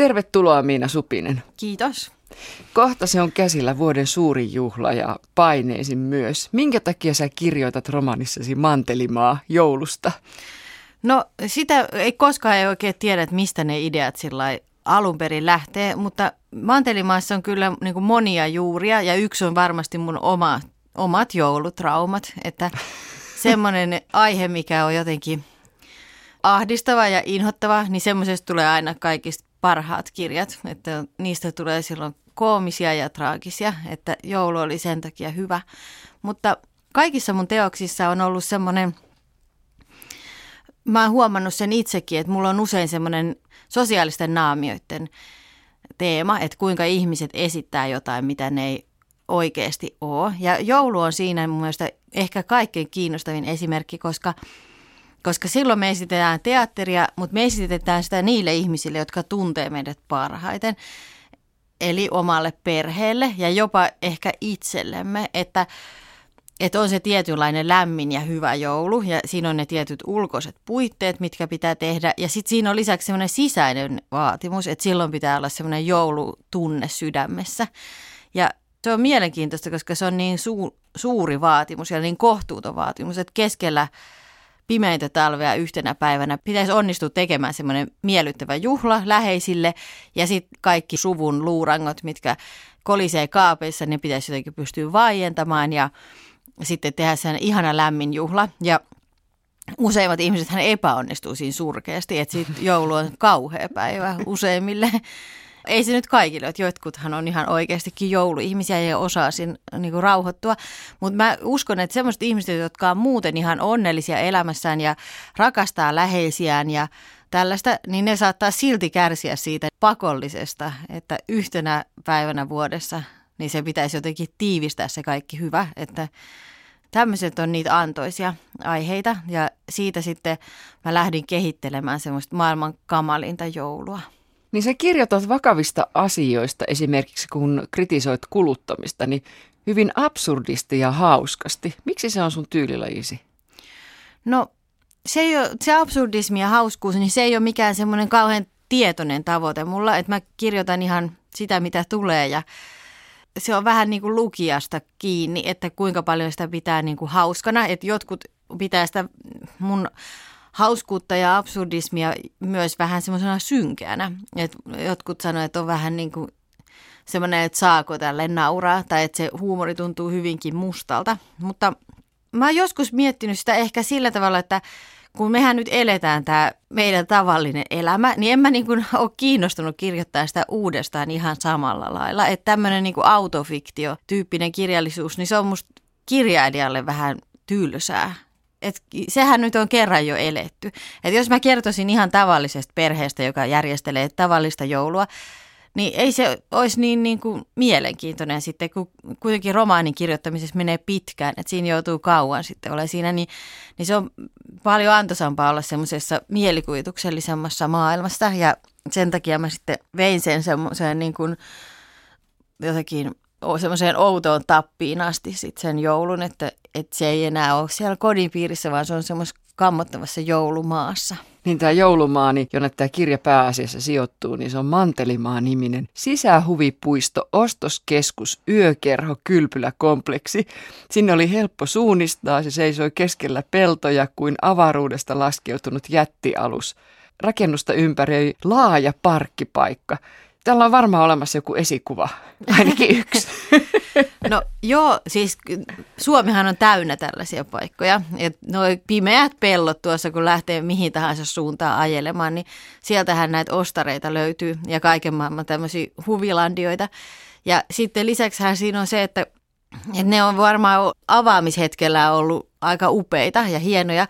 Tervetuloa Miina Supinen. Kiitos. Kohta se on käsillä vuoden suurin juhla ja paineisin myös. Minkä takia sä kirjoitat romanissasi Mantelimaa joulusta? No sitä ei koskaan ei oikein tiedä, että mistä ne ideat sillä alun perin lähtee, mutta Mantelimaassa on kyllä niin kuin monia juuria ja yksi on varmasti mun oma, omat joulutraumat, että semmoinen aihe, mikä on jotenkin ahdistava ja inhottava, niin semmoisesta tulee aina kaikista parhaat kirjat, että niistä tulee silloin koomisia ja traagisia, että joulu oli sen takia hyvä. Mutta kaikissa mun teoksissa on ollut semmoinen, mä oon huomannut sen itsekin, että mulla on usein semmoinen sosiaalisten naamioiden teema, että kuinka ihmiset esittää jotain, mitä ne ei oikeasti ole. Ja joulu on siinä mun mielestä ehkä kaikkein kiinnostavin esimerkki, koska – koska silloin me esitetään teatteria, mutta me esitetään sitä niille ihmisille, jotka tuntee meidät parhaiten. Eli omalle perheelle ja jopa ehkä itsellemme, että, että on se tietynlainen lämmin ja hyvä joulu ja siinä on ne tietyt ulkoiset puitteet, mitkä pitää tehdä. Ja sitten siinä on lisäksi semmoinen sisäinen vaatimus, että silloin pitää olla semmoinen joulutunne sydämessä. Ja se on mielenkiintoista, koska se on niin su- suuri vaatimus ja niin kohtuuton vaatimus, että keskellä – pimeitä talvea yhtenä päivänä. Pitäisi onnistua tekemään semmoinen miellyttävä juhla läheisille ja sitten kaikki suvun luurangot, mitkä kolisee kaapeissa, ne pitäisi jotenkin pystyä vaientamaan ja sitten tehdä sen ihana lämmin juhla. Ja Useimmat ihmiset hän epäonnistuu siinä surkeasti, että sitten joulu on kauhea päivä useimmille ei se nyt kaikille, että jotkuthan on ihan oikeastikin jouluihmisiä ja osaa siinä niin kuin rauhoittua. Mutta mä uskon, että semmoiset ihmiset, jotka on muuten ihan onnellisia elämässään ja rakastaa läheisiään ja tällaista, niin ne saattaa silti kärsiä siitä pakollisesta, että yhtenä päivänä vuodessa niin se pitäisi jotenkin tiivistää se kaikki hyvä, että tämmöiset on niitä antoisia aiheita ja siitä sitten mä lähdin kehittelemään semmoista maailman kamalinta joulua. Niin sä kirjoitat vakavista asioista, esimerkiksi kun kritisoit kuluttamista, niin hyvin absurdisti ja hauskasti. Miksi se on sun tyylilajisi? No se, ei ole, se absurdismi ja hauskuus, niin se ei ole mikään semmoinen kauhean tietoinen tavoite mulla, että mä kirjoitan ihan sitä, mitä tulee ja se on vähän niin kuin lukijasta kiinni, että kuinka paljon sitä pitää niin kuin hauskana, että jotkut pitää sitä mun hauskuutta ja absurdismia myös vähän semmoisena synkeänä. Et jotkut sanoivat, että on vähän niin kuin semmoinen, että saako tälle nauraa tai että se huumori tuntuu hyvinkin mustalta. Mutta mä oon joskus miettinyt sitä ehkä sillä tavalla, että kun mehän nyt eletään tämä meidän tavallinen elämä, niin en mä niin kuin ole kiinnostunut kirjoittaa sitä uudestaan ihan samalla lailla. Että tämmöinen niin autofiktio-tyyppinen kirjallisuus, niin se on musta kirjailijalle vähän tylsää et sehän nyt on kerran jo eletty. Et jos mä kertoisin ihan tavallisesta perheestä, joka järjestelee tavallista joulua, niin ei se olisi niin, niin kuin mielenkiintoinen sitten, kun kuitenkin romaanin kirjoittamisessa menee pitkään, että siinä joutuu kauan sitten ole siinä, niin, niin se on paljon antoisampaa olla semmoisessa mielikuvituksellisemmassa maailmassa ja sen takia mä sitten vein sen semmoiseen niin kuin jotenkin semmoiseen outoon tappiin asti sitten sen joulun, että, että se ei enää ole siellä kodin piirissä, vaan se on semmoisessa kammottavassa joulumaassa. Niin tämä joulumaa, niin jonne tämä kirja pääasiassa sijoittuu, niin se on Mantelimaa-niminen sisähuvipuisto, ostoskeskus, yökerho, kylpyläkompleksi. Sinne oli helppo suunnistaa, se seisoi keskellä peltoja kuin avaruudesta laskeutunut jättialus. Rakennusta ympäröi laaja parkkipaikka, Täällä on varmaan olemassa joku esikuva, ainakin yksi. No joo, siis Suomihan on täynnä tällaisia paikkoja. Et noi pimeät pellot tuossa, kun lähtee mihin tahansa suuntaan ajelemaan, niin sieltähän näitä ostareita löytyy ja kaiken maailman tämmöisiä huvilandioita. Ja sitten lisäksi siinä on se, että, että ne on varmaan avaamishetkellä ollut aika upeita ja hienoja,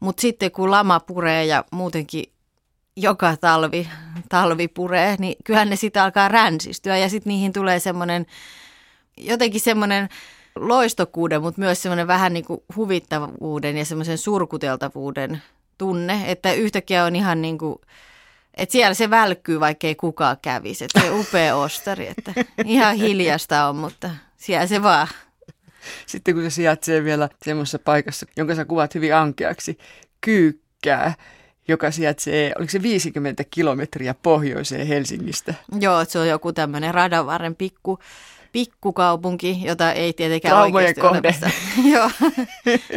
mutta sitten kun lama puree ja muutenkin joka talvi, talvi puree, niin kyllähän ne sitten alkaa ränsistyä ja sitten niihin tulee semmoinen, jotenkin semmoinen loistokuuden, mutta myös semmoinen vähän niin kuin huvittavuuden ja semmoisen surkuteltavuuden tunne, että yhtäkkiä on ihan niin kuin, että siellä se välkkyy, vaikka ei kukaan kävisi. Että se upea ostari, että ihan hiljasta on, mutta siellä se vaan. Sitten kun se sijaitsee vielä semmoisessa paikassa, jonka sä kuvat hyvin ankeaksi, kyykkää, joka sijaitsee, oliko se 50 kilometriä pohjoiseen Helsingistä? Joo, se on joku tämmöinen radanvarren pikku, pikkukaupunki, jota ei tietenkään Traumojen oikeasti kohde. olemassa. Joo,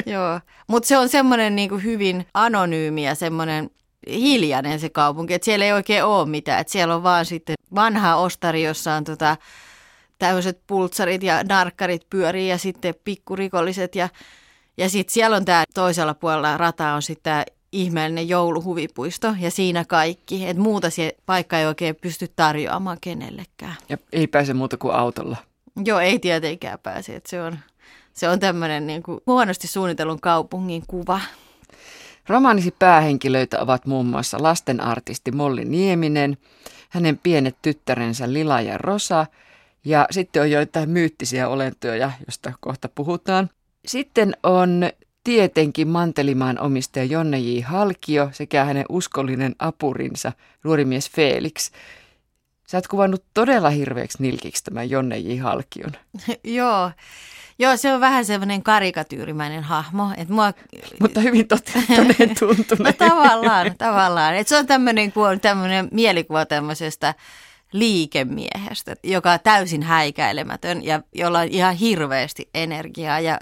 Joo. mutta se on semmoinen niinku hyvin anonyymi ja semmoinen hiljainen se kaupunki, että siellä ei oikein ole mitään, että siellä on vaan sitten vanha ostari, jossa on tota, tämmöiset pultsarit ja narkkarit pyörii ja sitten pikkurikolliset ja, ja sitten siellä on tämä toisella puolella rata on sitten ihmeellinen jouluhuvipuisto ja siinä kaikki, että muuta se paikka ei oikein pysty tarjoamaan kenellekään. Ja ei pääse muuta kuin autolla. Joo, ei tietenkään pääse, että se on, se on tämmöinen niin kuin huonosti suunnitellun kaupungin kuva. Romaanisi päähenkilöitä ovat muun muassa lastenartisti Molli Nieminen, hänen pienet tyttärensä Lila ja Rosa ja sitten on joitain myyttisiä olentoja, josta kohta puhutaan. Sitten on tietenkin Mantelimaan omistaja Jonne J. Halkio sekä hänen uskollinen apurinsa, nuorimies Felix. Sä oot kuvannut todella hirveäksi nilkiksi tämän Jonne J. Halkion. Joo. Joo, se on vähän semmoinen karikatyyrimäinen hahmo. Että mua... Mutta hyvin toteutuneen tuntuneen. no, tavallaan, tavallaan. Et se on tämmöinen, tämmöinen mielikuva tämmöisestä liikemiehestä, joka on täysin häikäilemätön ja jolla on ihan hirveästi energiaa ja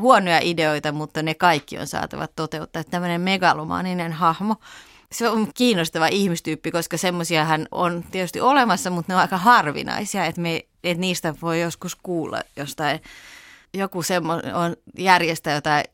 huonoja ideoita, mutta ne kaikki on saatava toteuttaa. Tämmöinen megalomaaninen hahmo. Se on kiinnostava ihmistyyppi, koska semmoisia hän on tietysti olemassa, mutta ne on aika harvinaisia, että, me, että niistä voi joskus kuulla jostain. Joku semmoinen on järjestää jotain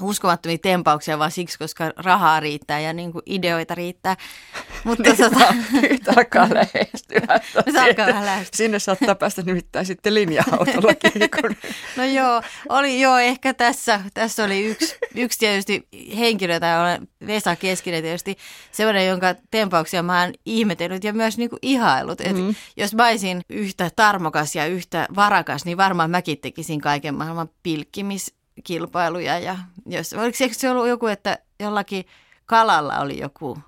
uskomattomia tempauksia vaan siksi, koska rahaa riittää ja niin kuin ideoita riittää. Mutta nyt, tota... nyt alkaa lähestyä. Nyt alkaa vähän lähestyä. Sinne saattaa päästä nimittäin sitten linja-autollakin. Kun... no joo, oli joo, ehkä tässä, tässä oli yksi, yksi tietysti henkilö, tai olen Vesa Keskinen tietysti, sellainen, jonka tempauksia mä oon ihmetellyt ja myös niin kuin ihailut. Et mm. Jos mä olisin yhtä tarmokas ja yhtä varakas, niin varmaan mäkin tekisin kaiken maailman pilkkimis kilpailuja ja jos, oliko se ollut joku, että jollakin kalalla oli joku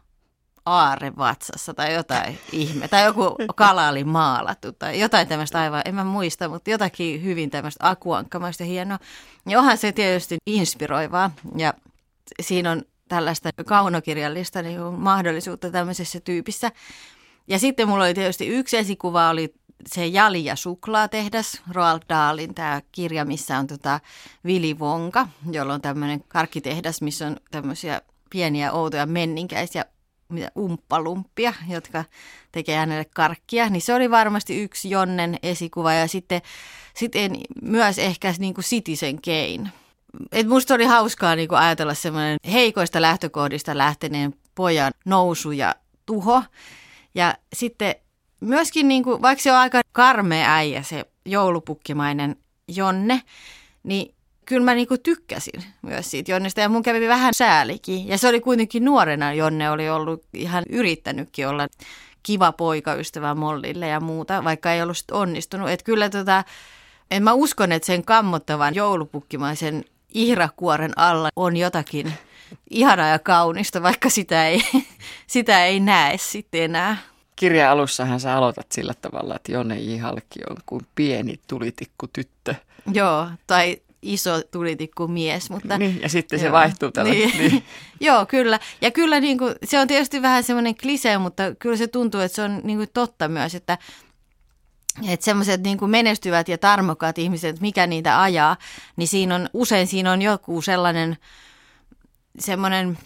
aare vatsassa tai jotain ihme, tai joku kala oli maalattu tai jotain tämmöistä aivan, en mä muista, mutta jotakin hyvin tämmöistä akuankkamaista hienoa. Ja onhan se tietysti inspiroivaa ja siinä on tällaista kaunokirjallista niin mahdollisuutta tämmöisessä tyypissä. Ja sitten mulla oli tietysti yksi esikuva, oli se Jali ja suklaatehdas, Roald Dahlin tämä kirja, missä on tota Vili Vonka, jolla on tämmöinen karkkitehdas, missä on tämmöisiä pieniä outoja menninkäisiä mitä, umppalumppia, jotka tekee hänelle karkkia. Niin se oli varmasti yksi Jonnen esikuva ja sitten, sitten myös ehkä niin kuin Citizen Kane. Et musta oli hauskaa niin kuin ajatella semmoinen heikoista lähtökohdista lähteneen pojan nousu ja tuho. Ja sitten myöskin, niin kuin, vaikka se on aika karmea äijä, se joulupukkimainen Jonne, niin kyllä mä niin kuin tykkäsin myös siitä Jonnesta ja mun kävi vähän säälikin. Ja se oli kuitenkin nuorena, Jonne oli ollut ihan yrittänytkin olla kiva poikaystävä Mollille ja muuta, vaikka ei ollut onnistunut. Että kyllä tota, en mä uskon, että sen kammottavan joulupukkimaisen ihrakuoren alla on jotakin ihanaa ja kaunista, vaikka sitä ei, sitä ei näe sitten enää kirjan alussahan sä aloitat sillä tavalla, että Jonne J. Halkki on kuin pieni tulitikku tyttö. Joo, tai iso tulitikku mies. Mutta, niin, ja sitten joo, se vaihtuu tällä. Niin. niin. joo, kyllä. Ja kyllä niin kuin, se on tietysti vähän semmoinen klisee, mutta kyllä se tuntuu, että se on niin kuin totta myös, että että semmoiset niin kuin menestyvät ja tarmokkaat ihmiset, mikä niitä ajaa, niin siinä on, usein siinä on joku sellainen semmoinen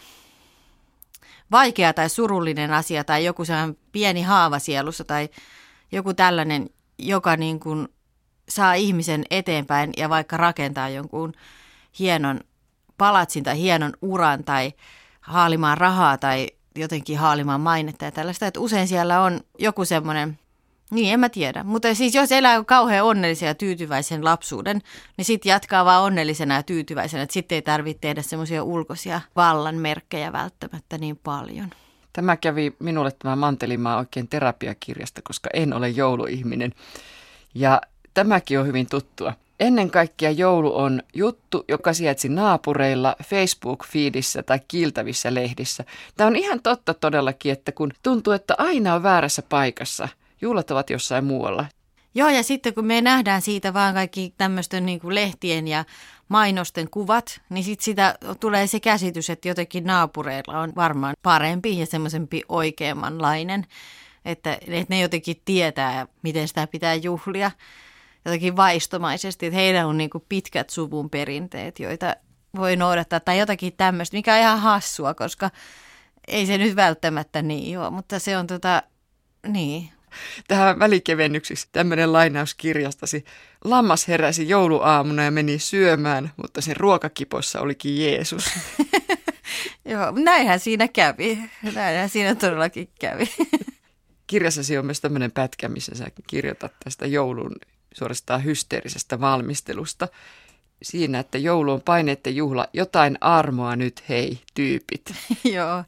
vaikea tai surullinen asia tai joku sellainen pieni haava sielussa tai joku tällainen, joka niin kuin saa ihmisen eteenpäin ja vaikka rakentaa jonkun hienon palatsin tai hienon uran tai haalimaan rahaa tai jotenkin haalimaan mainetta ja tällaista. Että usein siellä on joku semmoinen niin, en mä tiedä. Mutta siis jos elää kauhean onnellisen ja tyytyväisen lapsuuden, niin sitten jatkaa vaan onnellisena ja tyytyväisenä. Sitten ei tarvitse tehdä semmoisia ulkoisia vallan merkkejä välttämättä niin paljon. Tämä kävi minulle tämä Mantelimaa oikein terapiakirjasta, koska en ole jouluihminen. Ja tämäkin on hyvin tuttua. Ennen kaikkea joulu on juttu, joka sijaitsi naapureilla, Facebook-feedissä tai kiiltävissä lehdissä. Tämä on ihan totta todellakin, että kun tuntuu, että aina on väärässä paikassa – Juhlat ovat jossain muualla. Joo, ja sitten kun me nähdään siitä vaan kaikki tämmöisten niin kuin lehtien ja mainosten kuvat, niin sitten sitä tulee se käsitys, että jotenkin naapureilla on varmaan parempi ja semmoisempi oikeammanlainen, että, että ne jotenkin tietää, miten sitä pitää juhlia jotenkin vaistomaisesti, että heillä on niin kuin pitkät suvun perinteet, joita voi noudattaa tai jotakin tämmöistä, mikä on ihan hassua, koska ei se nyt välttämättä niin ole, mutta se on tota, niin, tähän välikevennyksiksi tämmöinen lainaus kirjastasi. Lammas heräsi jouluaamuna ja meni syömään, mutta sen ruokakipossa olikin Jeesus. Joo, näinhän siinä kävi. Näinhän siinä todellakin kävi. Kirjassasi on myös tämmöinen pätkä, missä sä kirjoitat tästä joulun suorastaan hysteerisestä valmistelusta. Siinä, että joulu on paineiden juhla, jotain armoa nyt hei, tyypit. Joo.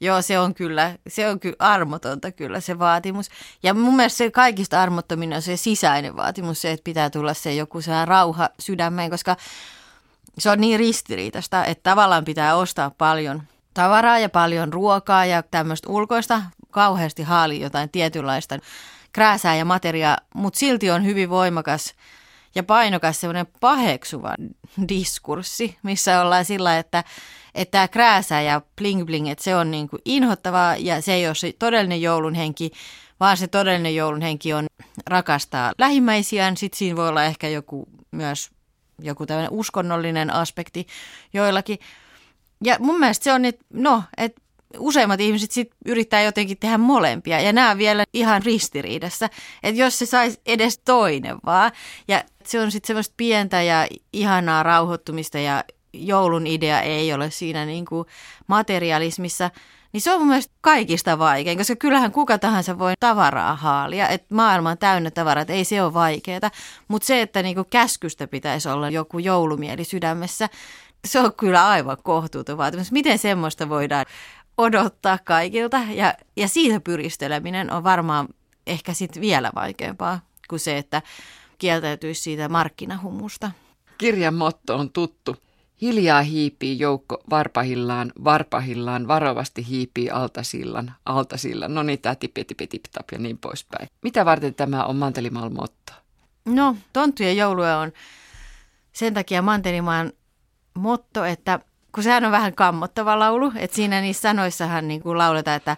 Joo, se on kyllä, se on kyllä armotonta kyllä se vaatimus. Ja mun mielestä se kaikista armottomin on se sisäinen vaatimus, se, että pitää tulla se joku se rauha sydämeen, koska se on niin ristiriitasta, että tavallaan pitää ostaa paljon tavaraa ja paljon ruokaa ja tämmöistä ulkoista, kauheasti haali jotain tietynlaista krääsää ja materiaa, mutta silti on hyvin voimakas ja painokas semmoinen paheksuva diskurssi, missä ollaan sillä, että että tämä krääsä ja bling bling, että se on niin kuin inhottavaa ja se ei ole se todellinen joulun henki, vaan se todellinen joulun henki on rakastaa lähimmäisiään. Sitten siinä voi olla ehkä joku myös joku tämmöinen uskonnollinen aspekti joillakin. Ja mun mielestä se on, että no, että useimmat ihmiset sit yrittää jotenkin tehdä molempia ja nämä vielä ihan ristiriidassa. Että jos se saisi edes toinen vaan. Ja se on sitten semmoista pientä ja ihanaa rauhoittumista ja joulun idea ei ole siinä niin kuin materialismissa, niin se on mun mielestä kaikista vaikein, koska kyllähän kuka tahansa voi tavaraa haalia, että maailma on täynnä tavaraa, että ei se ole vaikeaa, mutta se, että niin kuin käskystä pitäisi olla joku joulumieli sydämessä, se on kyllä aivan kohtuuton vaatimus. Miten semmoista voidaan odottaa kaikilta ja, ja siitä pyristeleminen on varmaan ehkä sitten vielä vaikeampaa kuin se, että kieltäytyisi siitä markkinahumusta. Kirjan motto on tuttu. Hiljaa hiipii joukko varpahillaan, varpahillaan, varovasti hiipii altasillan, altasillan. No niin, tämä tipi, tipi, tipi, tap ja niin poispäin. Mitä varten tämä on Mantelimaan motto? No, tonttujen joulua on sen takia Mantelimaan motto, että kun sehän on vähän kammottava laulu, että siinä niissä sanoissahan niin kuin lauletaan, että,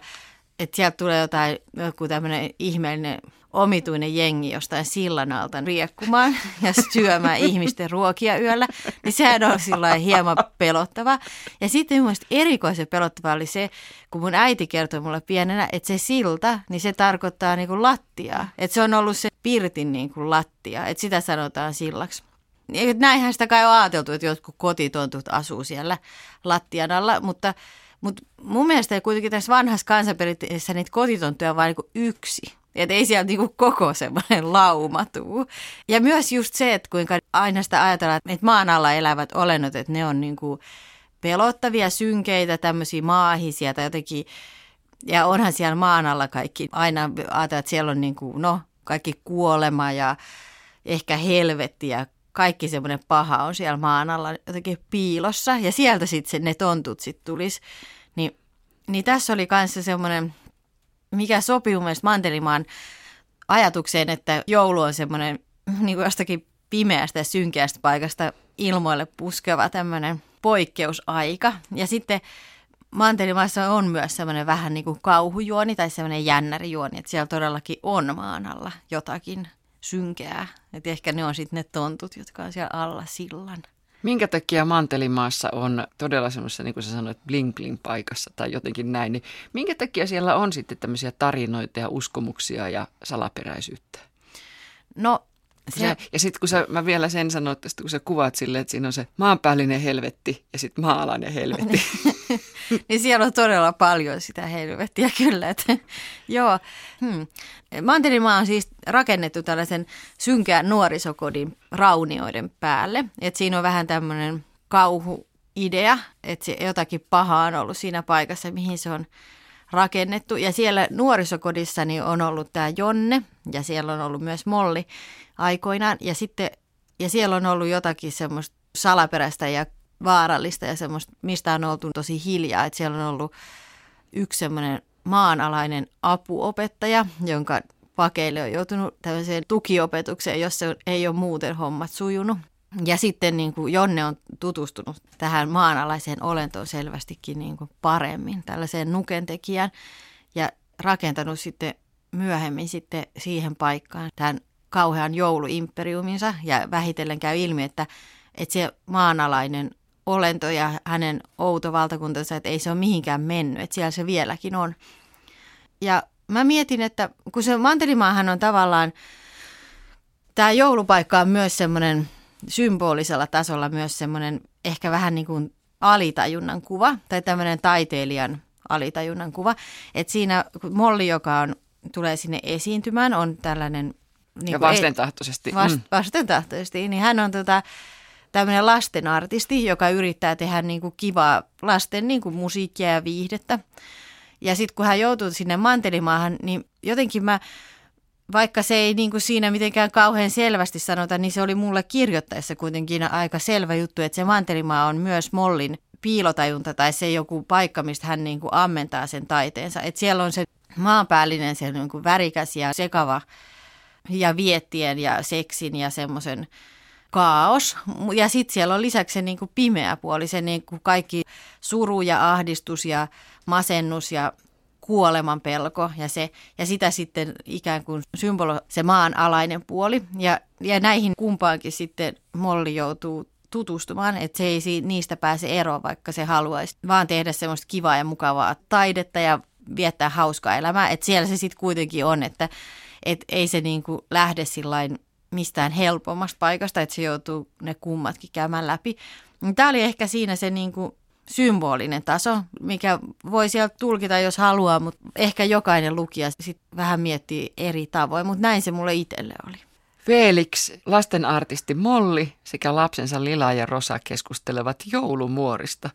että sieltä tulee jotain, joku tämmöinen ihmeellinen omituinen jengi jostain sillan alta riekkumaan ja syömään ihmisten ruokia yöllä, niin sehän on sillä hieman pelottava. Ja sitten mun mielestä erikoisen pelottava oli se, kun mun äiti kertoi mulle pienenä, että se silta, niin se tarkoittaa niin kuin lattiaa. Että se on ollut se pirtin niin kuin lattia, että sitä sanotaan sillaksi. Näinhän sitä kai on ajateltu, että jotkut kotitontut asuu siellä lattian alla, mutta, mutta mun mielestä kuitenkin tässä vanhassa kansanperinteessä niitä kotitonttuja on vain niin yksi. Että ei sieltä niinku koko semmoinen lauma tuu. Ja myös just se, että kuinka aina sitä ajatellaan, että maan alla elävät olennot, että ne on niinku pelottavia, synkeitä, tämmöisiä maahisia tai jotenkin, ja onhan siellä maan alla kaikki, aina ajatellaan, että siellä on niinku, no, kaikki kuolema ja ehkä helvetti ja kaikki semmoinen paha on siellä maan alla jotenkin piilossa ja sieltä sitten ne tontut sitten tulisi. Niin, niin tässä oli kanssa semmoinen mikä sopii mun mielestä Mantelimaan ajatukseen, että joulu on semmoinen niin kuin jostakin pimeästä ja synkeästä paikasta ilmoille puskeva tämmöinen poikkeusaika. Ja sitten Mantelimaassa on myös semmoinen vähän niin kuin kauhujuoni tai semmoinen jännärijuoni, että siellä todellakin on maan alla jotakin synkeää. Että ehkä ne on sitten ne tontut, jotka on siellä alla sillan. Minkä takia Mantelimaassa on todella semmoisessa, niin kuin sä sanoit, bling-bling paikassa tai jotenkin näin, niin minkä takia siellä on sitten tämmöisiä tarinoita ja uskomuksia ja salaperäisyyttä? No se... Ja, ja sitten kun sä, mä vielä sen sanoin, että kun sä kuvaat silleen, että siinä on se maanpäällinen helvetti ja sitten maalainen helvetti. niin siellä on todella paljon sitä helvettiä kyllä. Että, joo. Hmm. Mantelimaa on siis rakennettu tällaisen synkään nuorisokodin raunioiden päälle. Et siinä on vähän tämmöinen kauhuidea, että se jotakin pahaa on ollut siinä paikassa, mihin se on rakennettu. Ja siellä nuorisokodissa niin on ollut tämä Jonne ja siellä on ollut myös Molli aikoinaan. Ja, sitten, ja siellä on ollut jotakin semmoista salaperäistä ja vaarallista ja semmoista, mistä on oltu tosi hiljaa. Että siellä on ollut yksi semmoinen maanalainen apuopettaja, jonka pakeille on joutunut tämmöiseen tukiopetukseen, jos se ei ole muuten hommat sujunut. Ja sitten niin kuin Jonne on tutustunut tähän maanalaiseen olentoon selvästikin niin kuin paremmin, tällaiseen nukentekijään, ja rakentanut sitten myöhemmin sitten siihen paikkaan tämän kauhean jouluimperiuminsa, ja vähitellen käy ilmi, että, että se maanalainen olento ja hänen outo valtakuntansa, että ei se ole mihinkään mennyt, että siellä se vieläkin on. Ja mä mietin, että kun se Mantelimaahan on tavallaan, tämä joulupaikka on myös semmoinen symbolisella tasolla myös semmoinen ehkä vähän niin kuin alitajunnan kuva tai tämmöinen taiteilijan alitajunnan kuva. Että siinä Molli, joka on, tulee sinne esiintymään, on tällainen... Niin ja vastentahtoisesti. Vast, mm. Vastentahtoisesti, niin hän on tota, tämmöinen lastenartisti, joka yrittää tehdä niin kuin kivaa lasten niin kuin musiikkia ja viihdettä. Ja sitten kun hän joutuu sinne mantelimaahan, niin jotenkin mä, vaikka se ei niin kuin siinä mitenkään kauhean selvästi sanota, niin se oli mulle kirjoittaessa kuitenkin aika selvä juttu, että se mantelimaa on myös Mollin piilotajunta tai se joku paikka, mistä hän niin kuin ammentaa sen taiteensa. Että siellä on se maanpäällinen, se niin kuin värikäs ja sekava ja viettien ja seksin ja semmoisen kaos. Ja sitten siellä on lisäksi se niin kuin pimeä puoli, se niin kuin kaikki suru ja ahdistus ja masennus ja kuoleman pelko ja, se, ja sitä sitten ikään kuin symbolo se maanalainen puoli. Ja, ja näihin kumpaankin sitten Molli joutuu tutustumaan, että se ei niistä pääse eroon, vaikka se haluaisi vaan tehdä semmoista kivaa ja mukavaa taidetta ja viettää hauskaa elämää. Että siellä se sitten kuitenkin on, että et ei se niinku lähde sillain mistään helpommasta paikasta, että se joutuu ne kummatkin käymään läpi. Tämä oli ehkä siinä se niinku symbolinen taso, mikä voi sieltä tulkita, jos haluaa, mutta ehkä jokainen lukija sitten vähän miettii eri tavoin, mutta näin se mulle itselle oli. Felix, lastenartisti Molli sekä lapsensa Lila ja Rosa keskustelevat joulumuorista.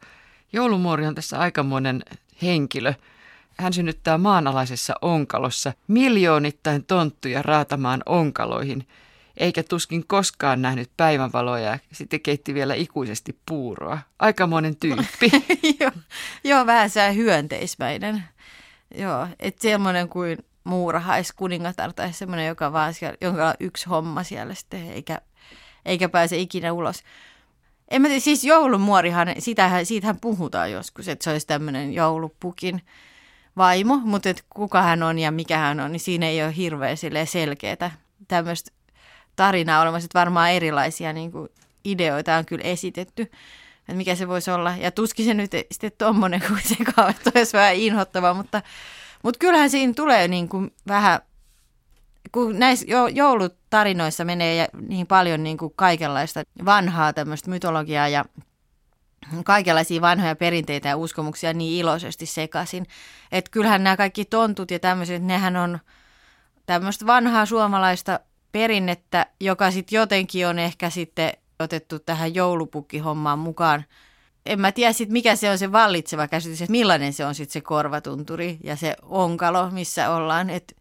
Joulumuori on tässä aikamoinen henkilö. Hän synnyttää maanalaisessa onkalossa miljoonittain tonttuja raatamaan onkaloihin – eikä tuskin koskaan nähnyt päivänvaloa ja sitten keitti vielä ikuisesti puuroa. Aikamoinen tyyppi. joo, joo, vähän sää hyönteismäinen. Joo, että semmoinen kuin muurahais kuningatar tai semmoinen, joka vaan siellä, jonka on yksi homma siellä sitten, eikä, eikä pääse ikinä ulos. En mä tiedä, siis joulumuorihan, sitähän, siitähän puhutaan joskus, että se olisi tämmöinen joulupukin vaimo, mutta että kuka hän on ja mikä hän on, niin siinä ei ole hirveän selkeää tämmöistä tarinaa olemassa, että varmaan erilaisia niin kuin ideoita on kyllä esitetty, että mikä se voisi olla. Ja tuskin se nyt sitten tuommoinen kuitenkaan, että olisi vähän inhottava, mutta, mutta kyllähän siinä tulee niin kuin vähän, kun näissä joulutarinoissa menee niin paljon niin kuin kaikenlaista vanhaa tämmöistä mytologiaa ja kaikenlaisia vanhoja perinteitä ja uskomuksia niin iloisesti sekaisin. Että kyllähän nämä kaikki tontut ja tämmöiset, nehän on tämmöistä vanhaa suomalaista perinnettä, joka sitten jotenkin on ehkä sitten otettu tähän joulupukkihommaan mukaan. En mä tiedä sitten, mikä se on se vallitseva käsitys, että millainen se on sitten se korvatunturi ja se onkalo, missä ollaan, että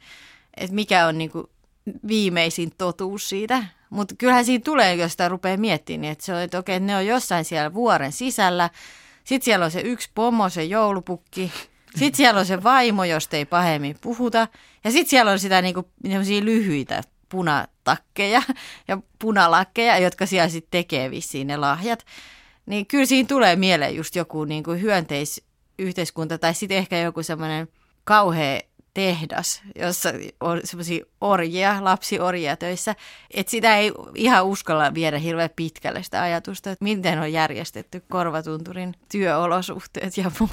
et mikä on niinku viimeisin totuus siitä. Mutta kyllähän siinä tulee, jos sitä rupeaa miettimään, niin että se on, että okei, ne on jossain siellä vuoren sisällä. Sitten siellä on se yksi pomo, se joulupukki. Sitten siellä on se vaimo, josta ei pahemmin puhuta. Ja sitten siellä on sitä niinku, lyhyitä punatakkeja ja punalakkeja, jotka siellä sitten tekee vissiin ne lahjat. Niin kyllä siinä tulee mieleen just joku niin kuin hyönteisyhteiskunta tai sitten ehkä joku semmoinen kauhea tehdas, jossa on semmoisia orjia, lapsiorjia töissä, että sitä ei ihan uskalla viedä hirveän pitkälle sitä ajatusta, että miten on järjestetty korvatunturin työolosuhteet ja muut.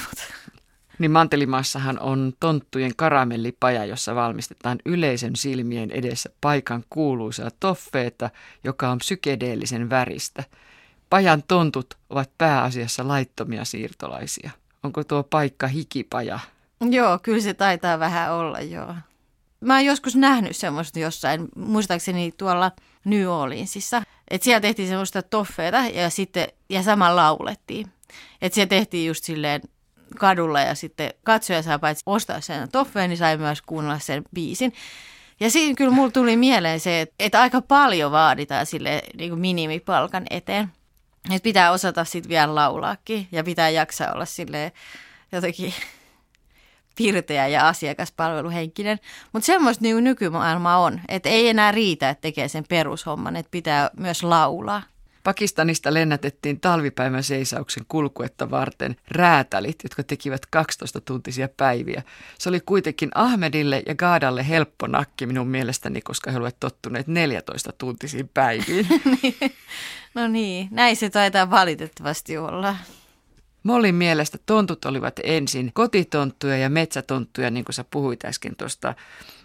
Niin Mantelimaassahan on tonttujen karamellipaja, jossa valmistetaan yleisön silmien edessä paikan kuuluisaa toffeeta, joka on psykedeellisen väristä. Pajan tontut ovat pääasiassa laittomia siirtolaisia. Onko tuo paikka hikipaja? Joo, kyllä se taitaa vähän olla, joo. Mä oon joskus nähnyt semmoista jossain, muistaakseni tuolla New Orleansissa. Että siellä tehtiin semmoista toffeeta ja sitten, ja samalla laulettiin. Että siellä tehtiin just silleen kadulla ja sitten katsoja saa paitsi ostaa sen toffeen, niin sai myös kuunnella sen biisin. Ja siinä kyllä mulla tuli mieleen se, että, että aika paljon vaaditaan sille niin kuin minimipalkan eteen. Että pitää osata sitten vielä laulaakin ja pitää jaksaa olla sille jotenkin pirteä ja asiakaspalveluhenkinen. Mutta semmoista niin nykymaailma on, että ei enää riitä, että tekee sen perushomman, että pitää myös laulaa. Pakistanista lennätettiin talvipäivän seisauksen kulkuetta varten räätälit, jotka tekivät 12-tuntisia päiviä. Se oli kuitenkin Ahmedille ja Gaadalle helppo nakki minun mielestäni, koska he olivat tottuneet 14-tuntisiin päiviin. no niin, näin se taitaa valitettavasti olla. Mollin mielestä tontut olivat ensin kotitonttuja ja metsätonttuja, niin kuin sä puhuit äsken tuosta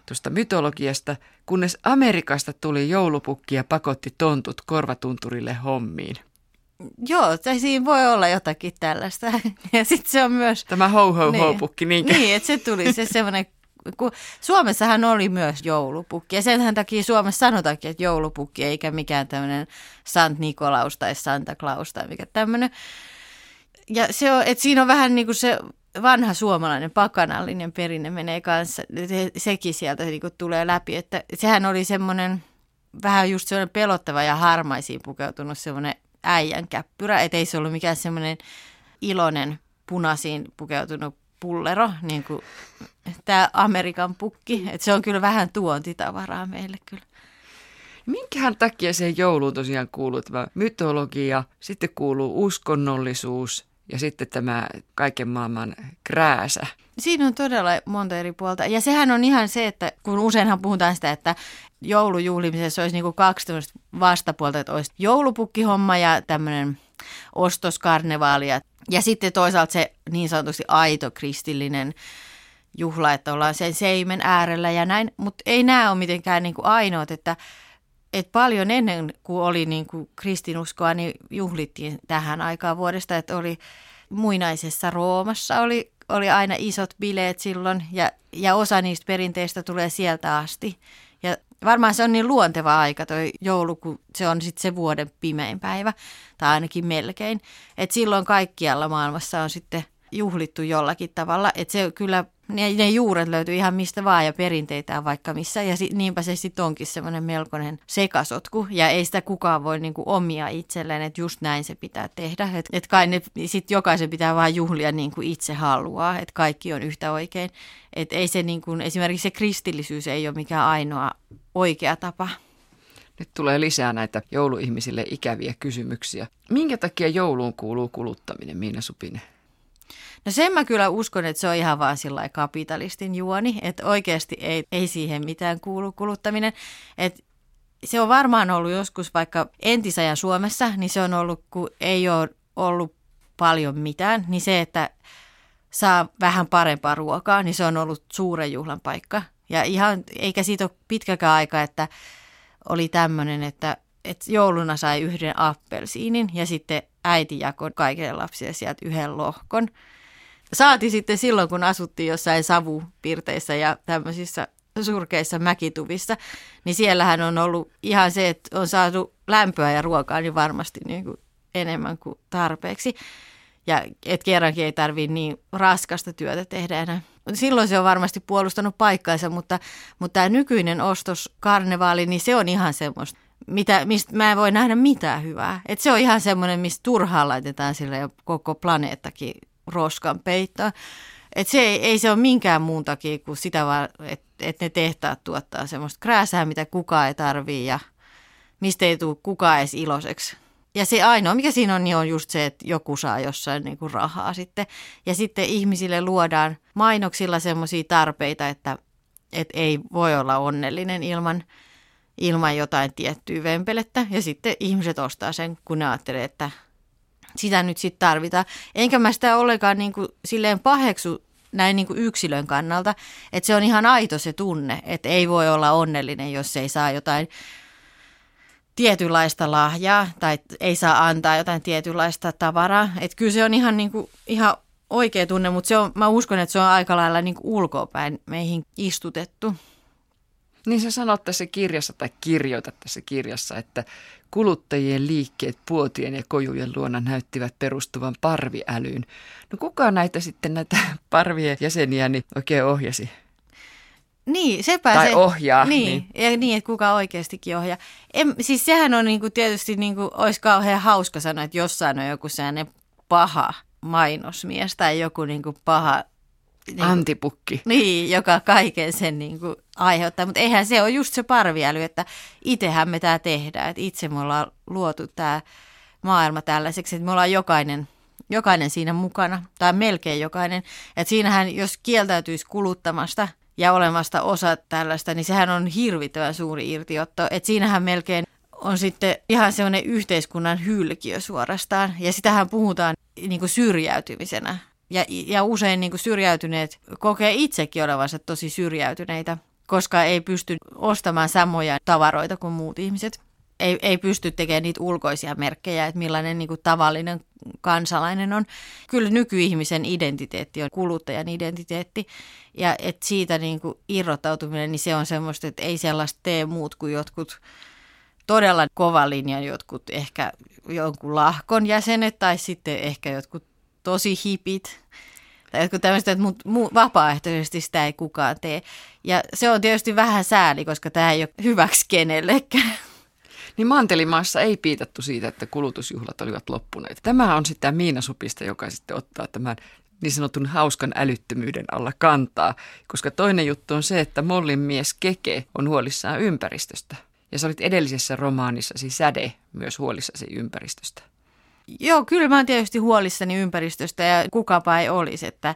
tuosta mytologiasta, kunnes Amerikasta tuli joulupukki ja pakotti tontut korvatunturille hommiin. Joo, tai siinä voi olla jotakin tällaista. Ja sitten se on myös... Tämä ho ho niin, ho pukki, niinkö? Niin, että se tuli se semmoinen kun Suomessahan oli myös joulupukki ja sen takia Suomessa sanotaankin, että joulupukki eikä mikään tämmöinen Sant Nikolaus tai Santa Claus tai mikä tämmöinen. Ja se on, että siinä on vähän niin kuin se vanha suomalainen pakanallinen perinne menee kanssa, se, sekin sieltä niin kuin tulee läpi, että sehän oli semmoinen vähän just semmoinen pelottava ja harmaisiin pukeutunut semmoinen äijän käppyrä, että ei se ollut mikään semmoinen iloinen punaisiin pukeutunut pullero, niin kuin tämä Amerikan pukki, että se on kyllä vähän tuontitavaraa meille kyllä. Minkähän takia se jouluun tosiaan kuuluu tämä mytologia, sitten kuuluu uskonnollisuus ja sitten tämä kaiken maailman krääsä. Siinä on todella monta eri puolta. Ja sehän on ihan se, että kun useinhan puhutaan sitä, että joulujuhlimisessa olisi niin kuin kaksi vastapuolta, että olisi joulupukkihomma ja tämmöinen ostoskarnevaali. Ja sitten toisaalta se niin sanotusti aito kristillinen juhla, että ollaan sen seimen äärellä ja näin. Mutta ei nämä ole mitenkään niin kuin ainoat, että et paljon ennen kuin oli niin kuin kristinuskoa, niin juhlittiin tähän aikaan vuodesta, että oli muinaisessa Roomassa oli, oli aina isot bileet silloin ja, ja osa niistä perinteistä tulee sieltä asti. Ja varmaan se on niin luonteva aika toi joulu, kun se on sitten se vuoden pimein päivä, tai ainakin melkein. Että silloin kaikkialla maailmassa on sitten juhlittu jollakin tavalla. Että se kyllä ne, ne juuret löytyy ihan mistä vaan ja perinteitä vaikka missä. Ja si, niinpä se sitten onkin semmoinen melkoinen sekasotku. Ja ei sitä kukaan voi niinku omia itselleen, että just näin se pitää tehdä. Että et kai ne, sit jokaisen pitää vaan juhlia niin kuin itse haluaa, että kaikki on yhtä oikein. Että ei se niinku, esimerkiksi se kristillisyys ei ole mikään ainoa oikea tapa. Nyt tulee lisää näitä jouluihmisille ikäviä kysymyksiä. Minkä takia jouluun kuuluu kuluttaminen, Miina Supinen? No sen mä kyllä uskon, että se on ihan vaan sillä kapitalistin juoni, että oikeasti ei, ei siihen mitään kuulu kuluttaminen. Että se on varmaan ollut joskus vaikka entisajan Suomessa, niin se on ollut, kun ei ole ollut paljon mitään, niin se, että saa vähän parempaa ruokaa, niin se on ollut suuren juhlan paikka. Ja ihan, eikä siitä ole pitkäkään aika, että oli tämmöinen, että, että jouluna sai yhden appelsiinin ja sitten äiti jakoi kaikille lapsille sieltä yhden lohkon. Saati sitten silloin, kun asuttiin jossain savupirteissä ja tämmöisissä surkeissa mäkituvissa, niin siellähän on ollut ihan se, että on saatu lämpöä ja ruokaa niin varmasti niin kuin enemmän kuin tarpeeksi. Ja et kerrankin ei tarvitse niin raskasta työtä tehdä enää. Silloin se on varmasti puolustanut paikkaansa, mutta, mutta tämä nykyinen ostoskarnevaali, niin se on ihan semmoista, mitä, mistä mä en voi nähdä mitään hyvää. Et se on ihan semmoinen, mistä turhaan laitetaan sille koko planeettakin roskan peittoon. Et se ei, ei se ole minkään muun takia kuin sitä vaan, että et ne tehtaat tuottaa semmoista krääsää, mitä kukaan ei tarvii ja mistä ei tule kukaan edes iloiseksi. Ja se ainoa, mikä siinä on, niin on just se, että joku saa jossain niin kuin rahaa sitten. Ja sitten ihmisille luodaan mainoksilla semmoisia tarpeita, että, että ei voi olla onnellinen ilman, ilman jotain tiettyä vempelettä. Ja sitten ihmiset ostaa sen, kun ne ajattelee, että sitä nyt sitten tarvitaan. Enkä mä sitä ollenkaan niin kuin silleen paheksu näin niin kuin yksilön kannalta, että se on ihan aito se tunne, että ei voi olla onnellinen, jos ei saa jotain tietynlaista lahjaa tai ei saa antaa jotain tietynlaista tavaraa. Että kyllä se on ihan, niin kuin, ihan oikea tunne, mutta se on, mä uskon, että se on aika lailla niin ulkoapäin meihin istutettu. Niin sä sanot tässä kirjassa tai kirjoitat tässä kirjassa, että kuluttajien liikkeet puotien ja kojujen luona näyttivät perustuvan parviälyyn. No kuka näitä sitten näitä parvien jäseniä niin oikein ohjasi? Niin, sepä tai se. ohjaa. Niin, niin. Ja niin, että kuka oikeastikin ohjaa. En, siis sehän on niinku tietysti, niinku, olisi kauhean hauska sanoa, että jossain on joku sellainen paha mainosmies tai joku niinku paha niin kuin, Antipukki. Niin, joka kaiken sen niin kuin aiheuttaa. Mutta eihän se ole just se parviäly, että itsehän me tämä tehdään. Että itse me ollaan luotu tämä maailma tällaiseksi, että me ollaan jokainen, jokainen siinä mukana, tai melkein jokainen. Että siinähän, jos kieltäytyisi kuluttamasta ja olemasta osa tällaista, niin sehän on hirvittävän suuri irtiotto. Että siinähän melkein on sitten ihan semmoinen yhteiskunnan hylkiö suorastaan. Ja sitähän puhutaan niin kuin syrjäytymisenä. Ja, ja usein niin kuin syrjäytyneet kokee itsekin olevansa tosi syrjäytyneitä, koska ei pysty ostamaan samoja tavaroita kuin muut ihmiset. Ei, ei pysty tekemään niitä ulkoisia merkkejä, että millainen niin kuin tavallinen kansalainen on. Kyllä nykyihmisen identiteetti on kuluttajan identiteetti ja että siitä niin kuin irrottautuminen, niin se on semmoista, että ei sellaista tee muut kuin jotkut todella kova linjan jotkut ehkä jonkun lahkon jäsenet tai sitten ehkä jotkut tosi hipit. Tai jotkut tämmöistä, että mut, mu, vapaaehtoisesti sitä ei kukaan tee. Ja se on tietysti vähän sääli, koska tämä ei ole hyväksi kenellekään. Niin Mantelimaassa ei piitattu siitä, että kulutusjuhlat olivat loppuneet. Tämä on sitten Miina Supista, joka sitten ottaa tämän niin sanotun hauskan älyttömyyden alla kantaa, koska toinen juttu on se, että Mollin mies Keke on huolissaan ympäristöstä. Ja sä olit edellisessä romaanissasi Säde myös huolissasi ympäristöstä. Joo, kyllä mä oon tietysti huolissani ympäristöstä ja kukapa ei olisi, että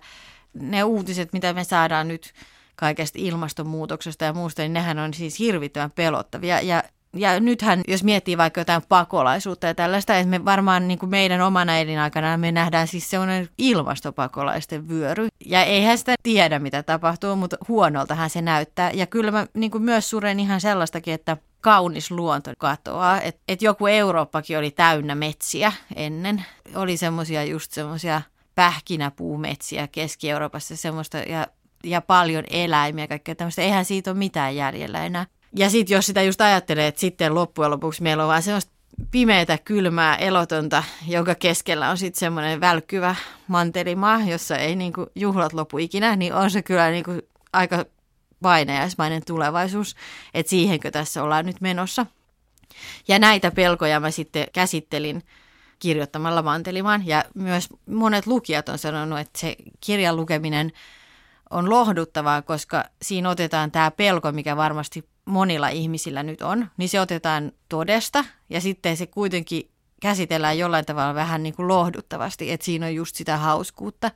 ne uutiset, mitä me saadaan nyt kaikesta ilmastonmuutoksesta ja muusta, niin nehän on siis hirvittävän pelottavia. Ja, ja nythän, jos miettii vaikka jotain pakolaisuutta ja tällaista, että me varmaan niin kuin meidän omana elinaikana me nähdään siis sellainen ilmastopakolaisten vyöry. Ja eihän sitä tiedä, mitä tapahtuu, mutta huonoltahan se näyttää. Ja kyllä mä niin kuin myös suren ihan sellaistakin, että kaunis luonto katoaa. Että et joku Eurooppakin oli täynnä metsiä ennen. Oli semmoisia just semmoisia pähkinäpuumetsiä Keski-Euroopassa semmoista ja, ja paljon eläimiä ja kaikkea tämmöistä. Eihän siitä ole mitään jäljellä enää. Ja sitten jos sitä just ajattelee, että sitten loppujen lopuksi meillä on vaan semmoista pimeätä, kylmää, elotonta, jonka keskellä on sitten semmoinen välkkyvä mantelimaa, jossa ei niinku juhlat lopu ikinä, niin on se kyllä niinku aika painajaismainen tulevaisuus, että siihenkö tässä ollaan nyt menossa. Ja näitä pelkoja mä sitten käsittelin kirjoittamalla Mantelimaan ja myös monet lukijat on sanonut, että se kirjan lukeminen on lohduttavaa, koska siinä otetaan tämä pelko, mikä varmasti monilla ihmisillä nyt on, niin se otetaan todesta ja sitten se kuitenkin käsitellään jollain tavalla vähän niin kuin lohduttavasti, että siinä on just sitä hauskuutta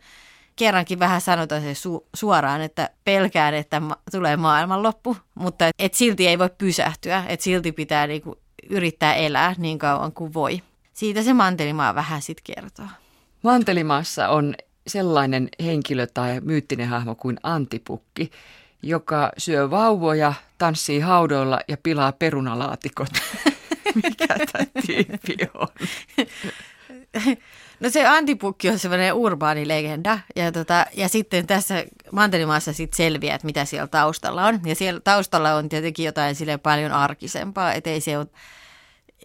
kerrankin vähän sanotaan se su- suoraan, että pelkään, että ma- tulee maailmanloppu, mutta et, et silti ei voi pysähtyä, että silti pitää niinku yrittää elää niin kauan kuin voi. Siitä se Mantelimaa vähän sitten kertoo. Mantelimaassa on sellainen henkilö tai myyttinen hahmo kuin Antipukki, joka syö vauvoja, tanssii haudoilla ja pilaa perunalaatikot. Mikä tämä tyyppi on? No se antipukki on semmoinen urbaani legenda ja, tota, ja sitten tässä Mantelimaassa sitten selviää, että mitä siellä taustalla on. Ja siellä taustalla on tietenkin jotain sille paljon arkisempaa, että ei se ole,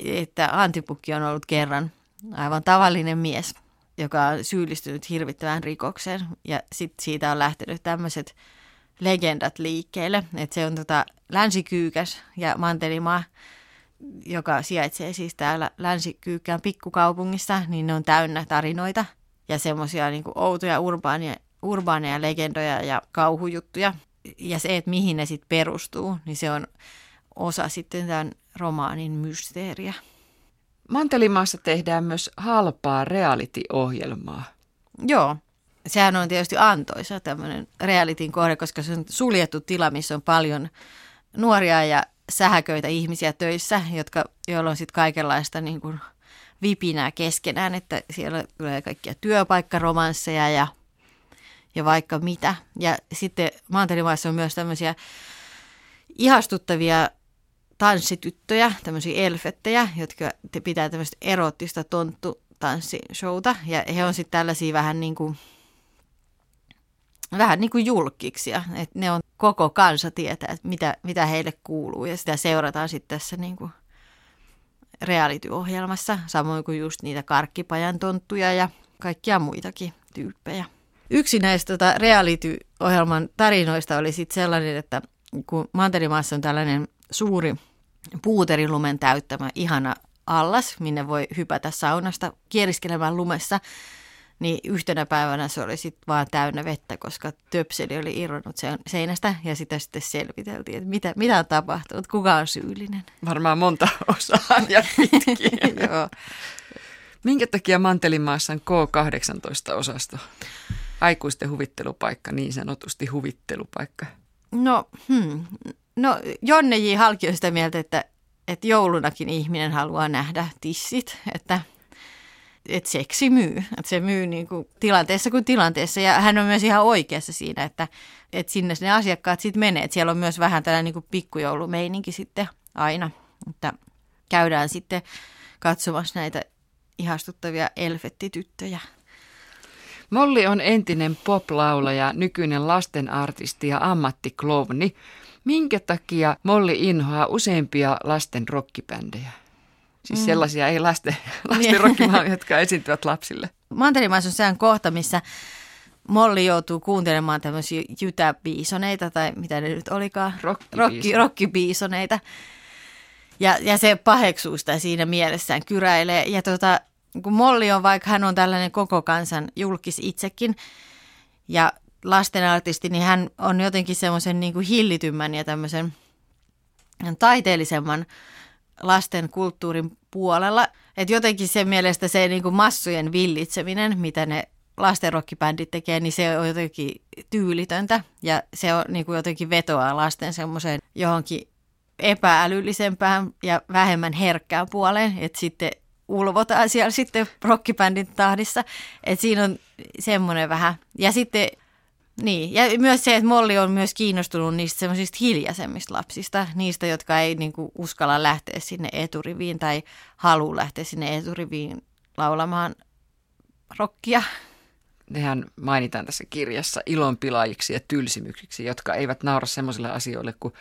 että antipukki on ollut kerran aivan tavallinen mies, joka on syyllistynyt hirvittävään rikokseen ja sitten siitä on lähtenyt tämmöiset legendat liikkeelle, että se on tota länsikyykäs ja Mantelimaa – joka sijaitsee siis täällä Länsi-Kyykkään pikkukaupungissa, niin ne on täynnä tarinoita ja semmoisia niin outoja urbaaneja, urbaaneja legendoja ja kauhujuttuja. Ja se, että mihin ne sitten perustuu, niin se on osa sitten tämän romaanin mysteeriä. Mantelimaassa tehdään myös halpaa reality-ohjelmaa. Joo, sehän on tietysti antoisa tämmöinen realityn kohde, koska se on suljettu tila, missä on paljon nuoria ja sähköitä ihmisiä töissä, jotka, joilla on sitten kaikenlaista niin kuin vipinää keskenään, että siellä tulee kaikkia työpaikkaromansseja ja, ja vaikka mitä. Ja sitten Maantelimaissa on myös tämmöisiä ihastuttavia tanssityttöjä, tämmöisiä elfettejä, jotka pitää tämmöistä erottista tonttutanssishowta. Ja he on sitten tällaisia vähän niin kuin vähän niin kuin julkiksia, että ne on koko kansa tietää, että mitä, mitä heille kuuluu ja sitä seurataan sitten tässä niin kuin reality-ohjelmassa, samoin kuin just niitä karkkipajan tonttuja ja kaikkia muitakin tyyppejä. Yksi näistä tota, reality-ohjelman tarinoista oli sitten sellainen, että kun Manterimaassa on tällainen suuri puuterilumen täyttämä ihana allas, minne voi hypätä saunasta kieriskelemään lumessa, niin yhtenä päivänä se oli sitten vaan täynnä vettä, koska töpseli oli irronnut seinästä ja sitä sitten selviteltiin, että mitä, mitä on tapahtunut, kuka on syyllinen. Varmaan monta osaa ja pitkiä. Joo. Minkä takia Mantelimaassa on K18-osasto? Aikuisten huvittelupaikka, niin sanotusti huvittelupaikka. No, hmm. no Jonne J. Halki on sitä mieltä, että, että joulunakin ihminen haluaa nähdä tissit, että, että seksi myy. Että se myy niin kuin tilanteessa kuin tilanteessa. Ja hän on myös ihan oikeassa siinä, että, että sinne ne asiakkaat sitten menee. Että siellä on myös vähän tällainen niin kuin pikkujoulumeininki sitten aina. Että käydään sitten katsomassa näitä ihastuttavia elfettityttöjä. Molli on entinen poplaulaja, nykyinen lastenartisti ja ammattiklovni. Minkä takia Molli inhoaa useimpia lasten rockibändejä? Siis mm. sellaisia ei lasten, lasten rockimaa, jotka esiintyvät lapsille. Manterimaissa on sehän kohta, missä Molli joutuu kuuntelemaan tämmöisiä jytäbiisoneita, tai mitä ne nyt olikaan, rockibiisoneita. Ja, ja se paheksuu sitä siinä mielessään, kyräilee. Ja tota, kun Molli on, vaikka hän on tällainen koko kansan julkis itsekin ja lastenartisti, niin hän on jotenkin semmoisen niin kuin hillitymmän ja tämmöisen taiteellisemman lasten kulttuurin puolella. Että jotenkin sen mielestä se niin kuin massujen villitseminen, mitä ne lastenrokkibändit tekee, niin se on jotenkin tyylitöntä ja se on niin kuin jotenkin vetoaa lasten semmoiseen johonkin epäälyllisempään ja vähemmän herkkään puoleen, että sitten ulvotaan siellä sitten rockibändin tahdissa. Että siinä on semmoinen vähän. Ja sitten niin, ja myös se, että Molli on myös kiinnostunut niistä semmoisista hiljaisemmista lapsista, niistä, jotka ei niin kuin, uskalla lähteä sinne eturiviin tai halua lähteä sinne eturiviin laulamaan rockia. Nehän mainitaan tässä kirjassa ilonpilaajiksi ja tylsimyksiksi, jotka eivät naura semmoisille asioille kuin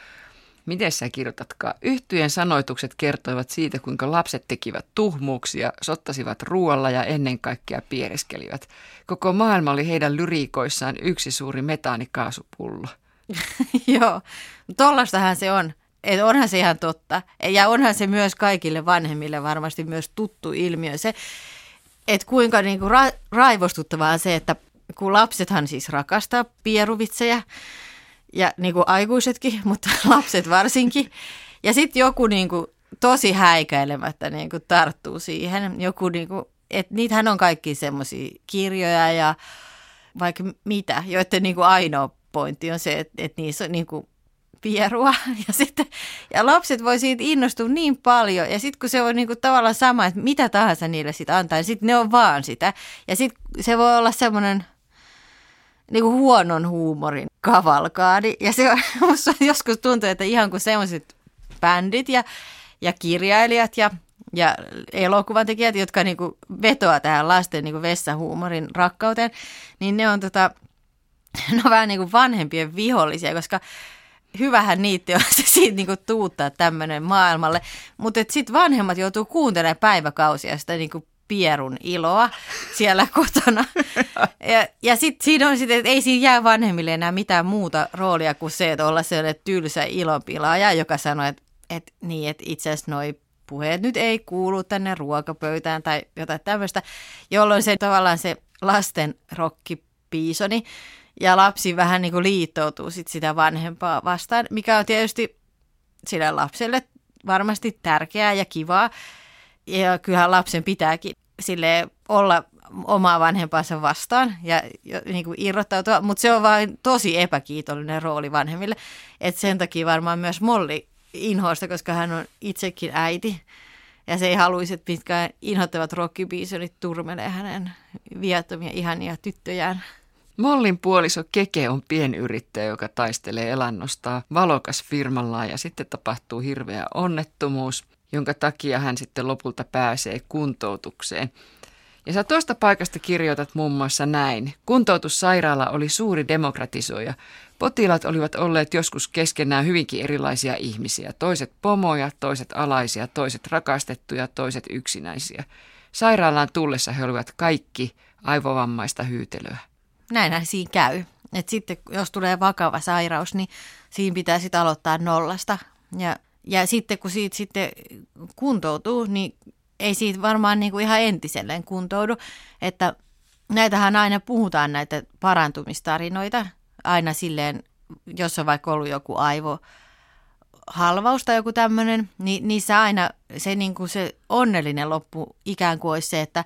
Miten sä kirjoitatkaan? Yhtyjen sanoitukset kertoivat siitä, kuinka lapset tekivät tuhmuuksia, sottasivat ruoalla ja ennen kaikkea piereskelivät. Koko maailma oli heidän lyriikoissaan yksi suuri metaanikaasupullo. Joo, tollastahan se on. Et onhan se ihan totta. Ja onhan se myös kaikille vanhemmille varmasti myös tuttu ilmiö. Se, että kuinka niinku ra- raivostuttavaa se, että kun lapsethan siis rakastaa pieruvitsejä, ja niin kuin aikuisetkin, mutta lapset varsinkin. Ja sitten joku niin kuin, tosi häikäilemättä niin kuin, tarttuu siihen. Joku, niin kuin, että niitähän on kaikki semmoisia kirjoja ja vaikka mitä, joiden niin kuin, ainoa pointti on se, että, että niissä on niin kuin, pierua. Ja, sitten, ja lapset voi siitä innostua niin paljon. Ja sitten kun se on niinku tavallaan sama, että mitä tahansa niille sitten antaa, niin sitten ne on vaan sitä. Ja sitten se voi olla semmoinen niin kuin huonon huumorin kavalkaadi. Ja se on, musta joskus tuntuu, että ihan kuin semmoiset bändit ja, ja kirjailijat ja, ja elokuvantekijät, jotka niin kuin vetoaa tähän lasten niin kuin vessahuumorin rakkauteen, niin ne on tota, no vähän niin kuin vanhempien vihollisia, koska hyvähän niitä on se siitä niin kuin tuuttaa tämmöinen maailmalle. Mutta sitten vanhemmat joutuu kuuntelemaan päiväkausia sitä niin kuin pierun iloa siellä kotona. Ja, ja sitten siinä on sitten, että ei siinä jää vanhemmille enää mitään muuta roolia kuin se, että olla sellainen tylsä ilonpilaaja, joka sanoo, että, että niin, että itse asiassa noi puheet nyt ei kuulu tänne ruokapöytään tai jotain tämmöistä, jolloin se tavallaan se lasten rokkipiisoni ja lapsi vähän niin kuin liittoutuu sit sitä vanhempaa vastaan, mikä on tietysti sille lapselle varmasti tärkeää ja kivaa, ja kyllähän lapsen pitääkin sille olla omaa vanhempansa vastaan ja niin kuin irrottautua, mutta se on vain tosi epäkiitollinen rooli vanhemmille. Et sen takia varmaan myös Molli inhoista, koska hän on itsekin äiti ja se ei haluaisi, että pitkään inhottavat rockibiisonit turmelee hänen viattomia ihania tyttöjään. Mollin puoliso Keke on pienyrittäjä, joka taistelee elannostaa valokas firmallaan ja sitten tapahtuu hirveä onnettomuus jonka takia hän sitten lopulta pääsee kuntoutukseen. Ja sä tuosta paikasta kirjoitat muun muassa näin. Kuntoutussairaala oli suuri demokratisoija. Potilaat olivat olleet joskus keskenään hyvinkin erilaisia ihmisiä. Toiset pomoja, toiset alaisia, toiset rakastettuja, toiset yksinäisiä. Sairaalaan tullessa he olivat kaikki aivovammaista hyytelöä. Näinhän siinä käy. Et sitten jos tulee vakava sairaus, niin siinä pitää sitten aloittaa nollasta. Ja ja sitten kun siitä sitten kuntoutuu, niin ei siitä varmaan niin kuin ihan entiselleen kuntoudu. Että näitähän aina puhutaan näitä parantumistarinoita, aina silleen, jos on vaikka ollut joku aivo, halvaus tai joku tämmöinen, niin niissä aina se, niin kuin se onnellinen loppu ikään kuin olisi se, että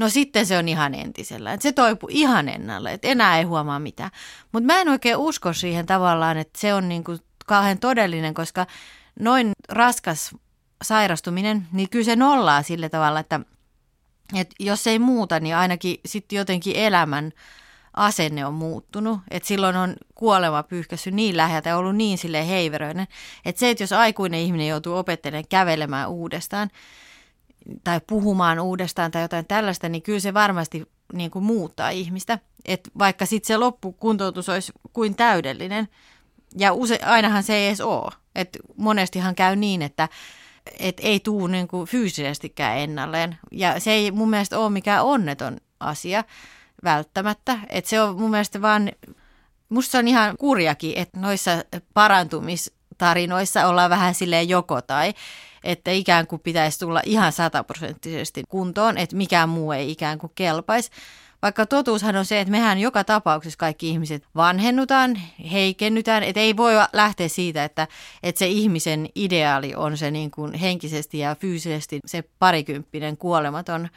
no sitten se on ihan entisellä. Että se toipuu ihan ennalle, että enää ei huomaa mitään. Mutta mä en oikein usko siihen tavallaan, että se on niin kuin kauhean todellinen, koska raskas sairastuminen, niin kyllä se nollaa sillä tavalla, että, että jos ei muuta, niin ainakin sitten jotenkin elämän asenne on muuttunut. Että silloin on kuolema pyyhkässyt niin läheltä ja ollut niin sille heiveröinen. Että se, että jos aikuinen ihminen joutuu opettelemaan kävelemään uudestaan tai puhumaan uudestaan tai jotain tällaista, niin kyllä se varmasti niin kuin muuttaa ihmistä. Et vaikka sitten se loppukuntoutus olisi kuin täydellinen, ja use, ainahan se ei edes ole. Et monestihan käy niin, että et ei tuu niin kuin fyysisestikään ennalleen. Ja se ei mun mielestä ole mikään onneton asia välttämättä. Et se on mun mielestä vaan, musta on ihan kurjakin, että noissa parantumistarinoissa ollaan vähän silleen joko tai, että ikään kuin pitäisi tulla ihan sataprosenttisesti kuntoon, että mikään muu ei ikään kuin kelpaisi. Vaikka totuushan on se, että mehän joka tapauksessa kaikki ihmiset vanhennutaan, heikennytään, että ei voi lähteä siitä, että, että se ihmisen ideaali on se niin kuin henkisesti ja fyysisesti se parikymppinen kuolematon,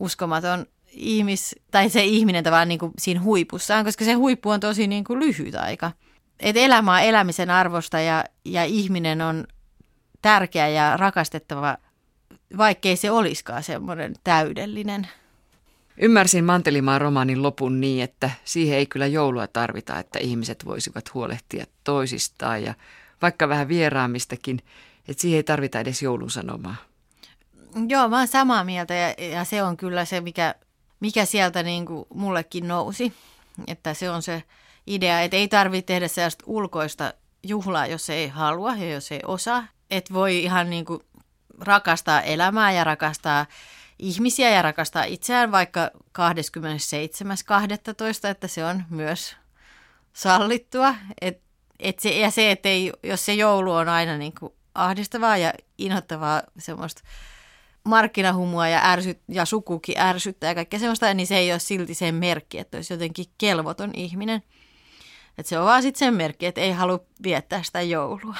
uskomaton ihmis, tai se ihminen tavallaan niin kuin siinä huipussaan, koska se huippu on tosi niin kuin lyhyt aika. Et elämä on elämisen arvosta ja, ja ihminen on tärkeä ja rakastettava, vaikkei se olisikaan semmoinen täydellinen. Ymmärsin Mantelimaan romaanin lopun niin, että siihen ei kyllä joulua tarvita, että ihmiset voisivat huolehtia toisistaan ja vaikka vähän vieraamistakin, että siihen ei tarvita edes joulun sanomaa. Joo, mä oon samaa mieltä ja, ja se on kyllä se, mikä mikä sieltä niin kuin mullekin nousi. Että se on se idea, että ei tarvitse tehdä sellaista ulkoista juhlaa, jos ei halua ja jos ei osaa. Että voi ihan niin kuin rakastaa elämää ja rakastaa ihmisiä ja rakastaa itseään vaikka 27.12., että se on myös sallittua. Et, et se, ja se, että ei, jos se joulu on aina niin kuin ahdistavaa ja inhottavaa semmoista markkinahumua ja, ärsyt, ja sukukin ärsyttää ja kaikkea sellaista, niin se ei ole silti sen merkki, että olisi jotenkin kelvoton ihminen. Että se on vaan sitten sen merkki, että ei halua viettää sitä joulua.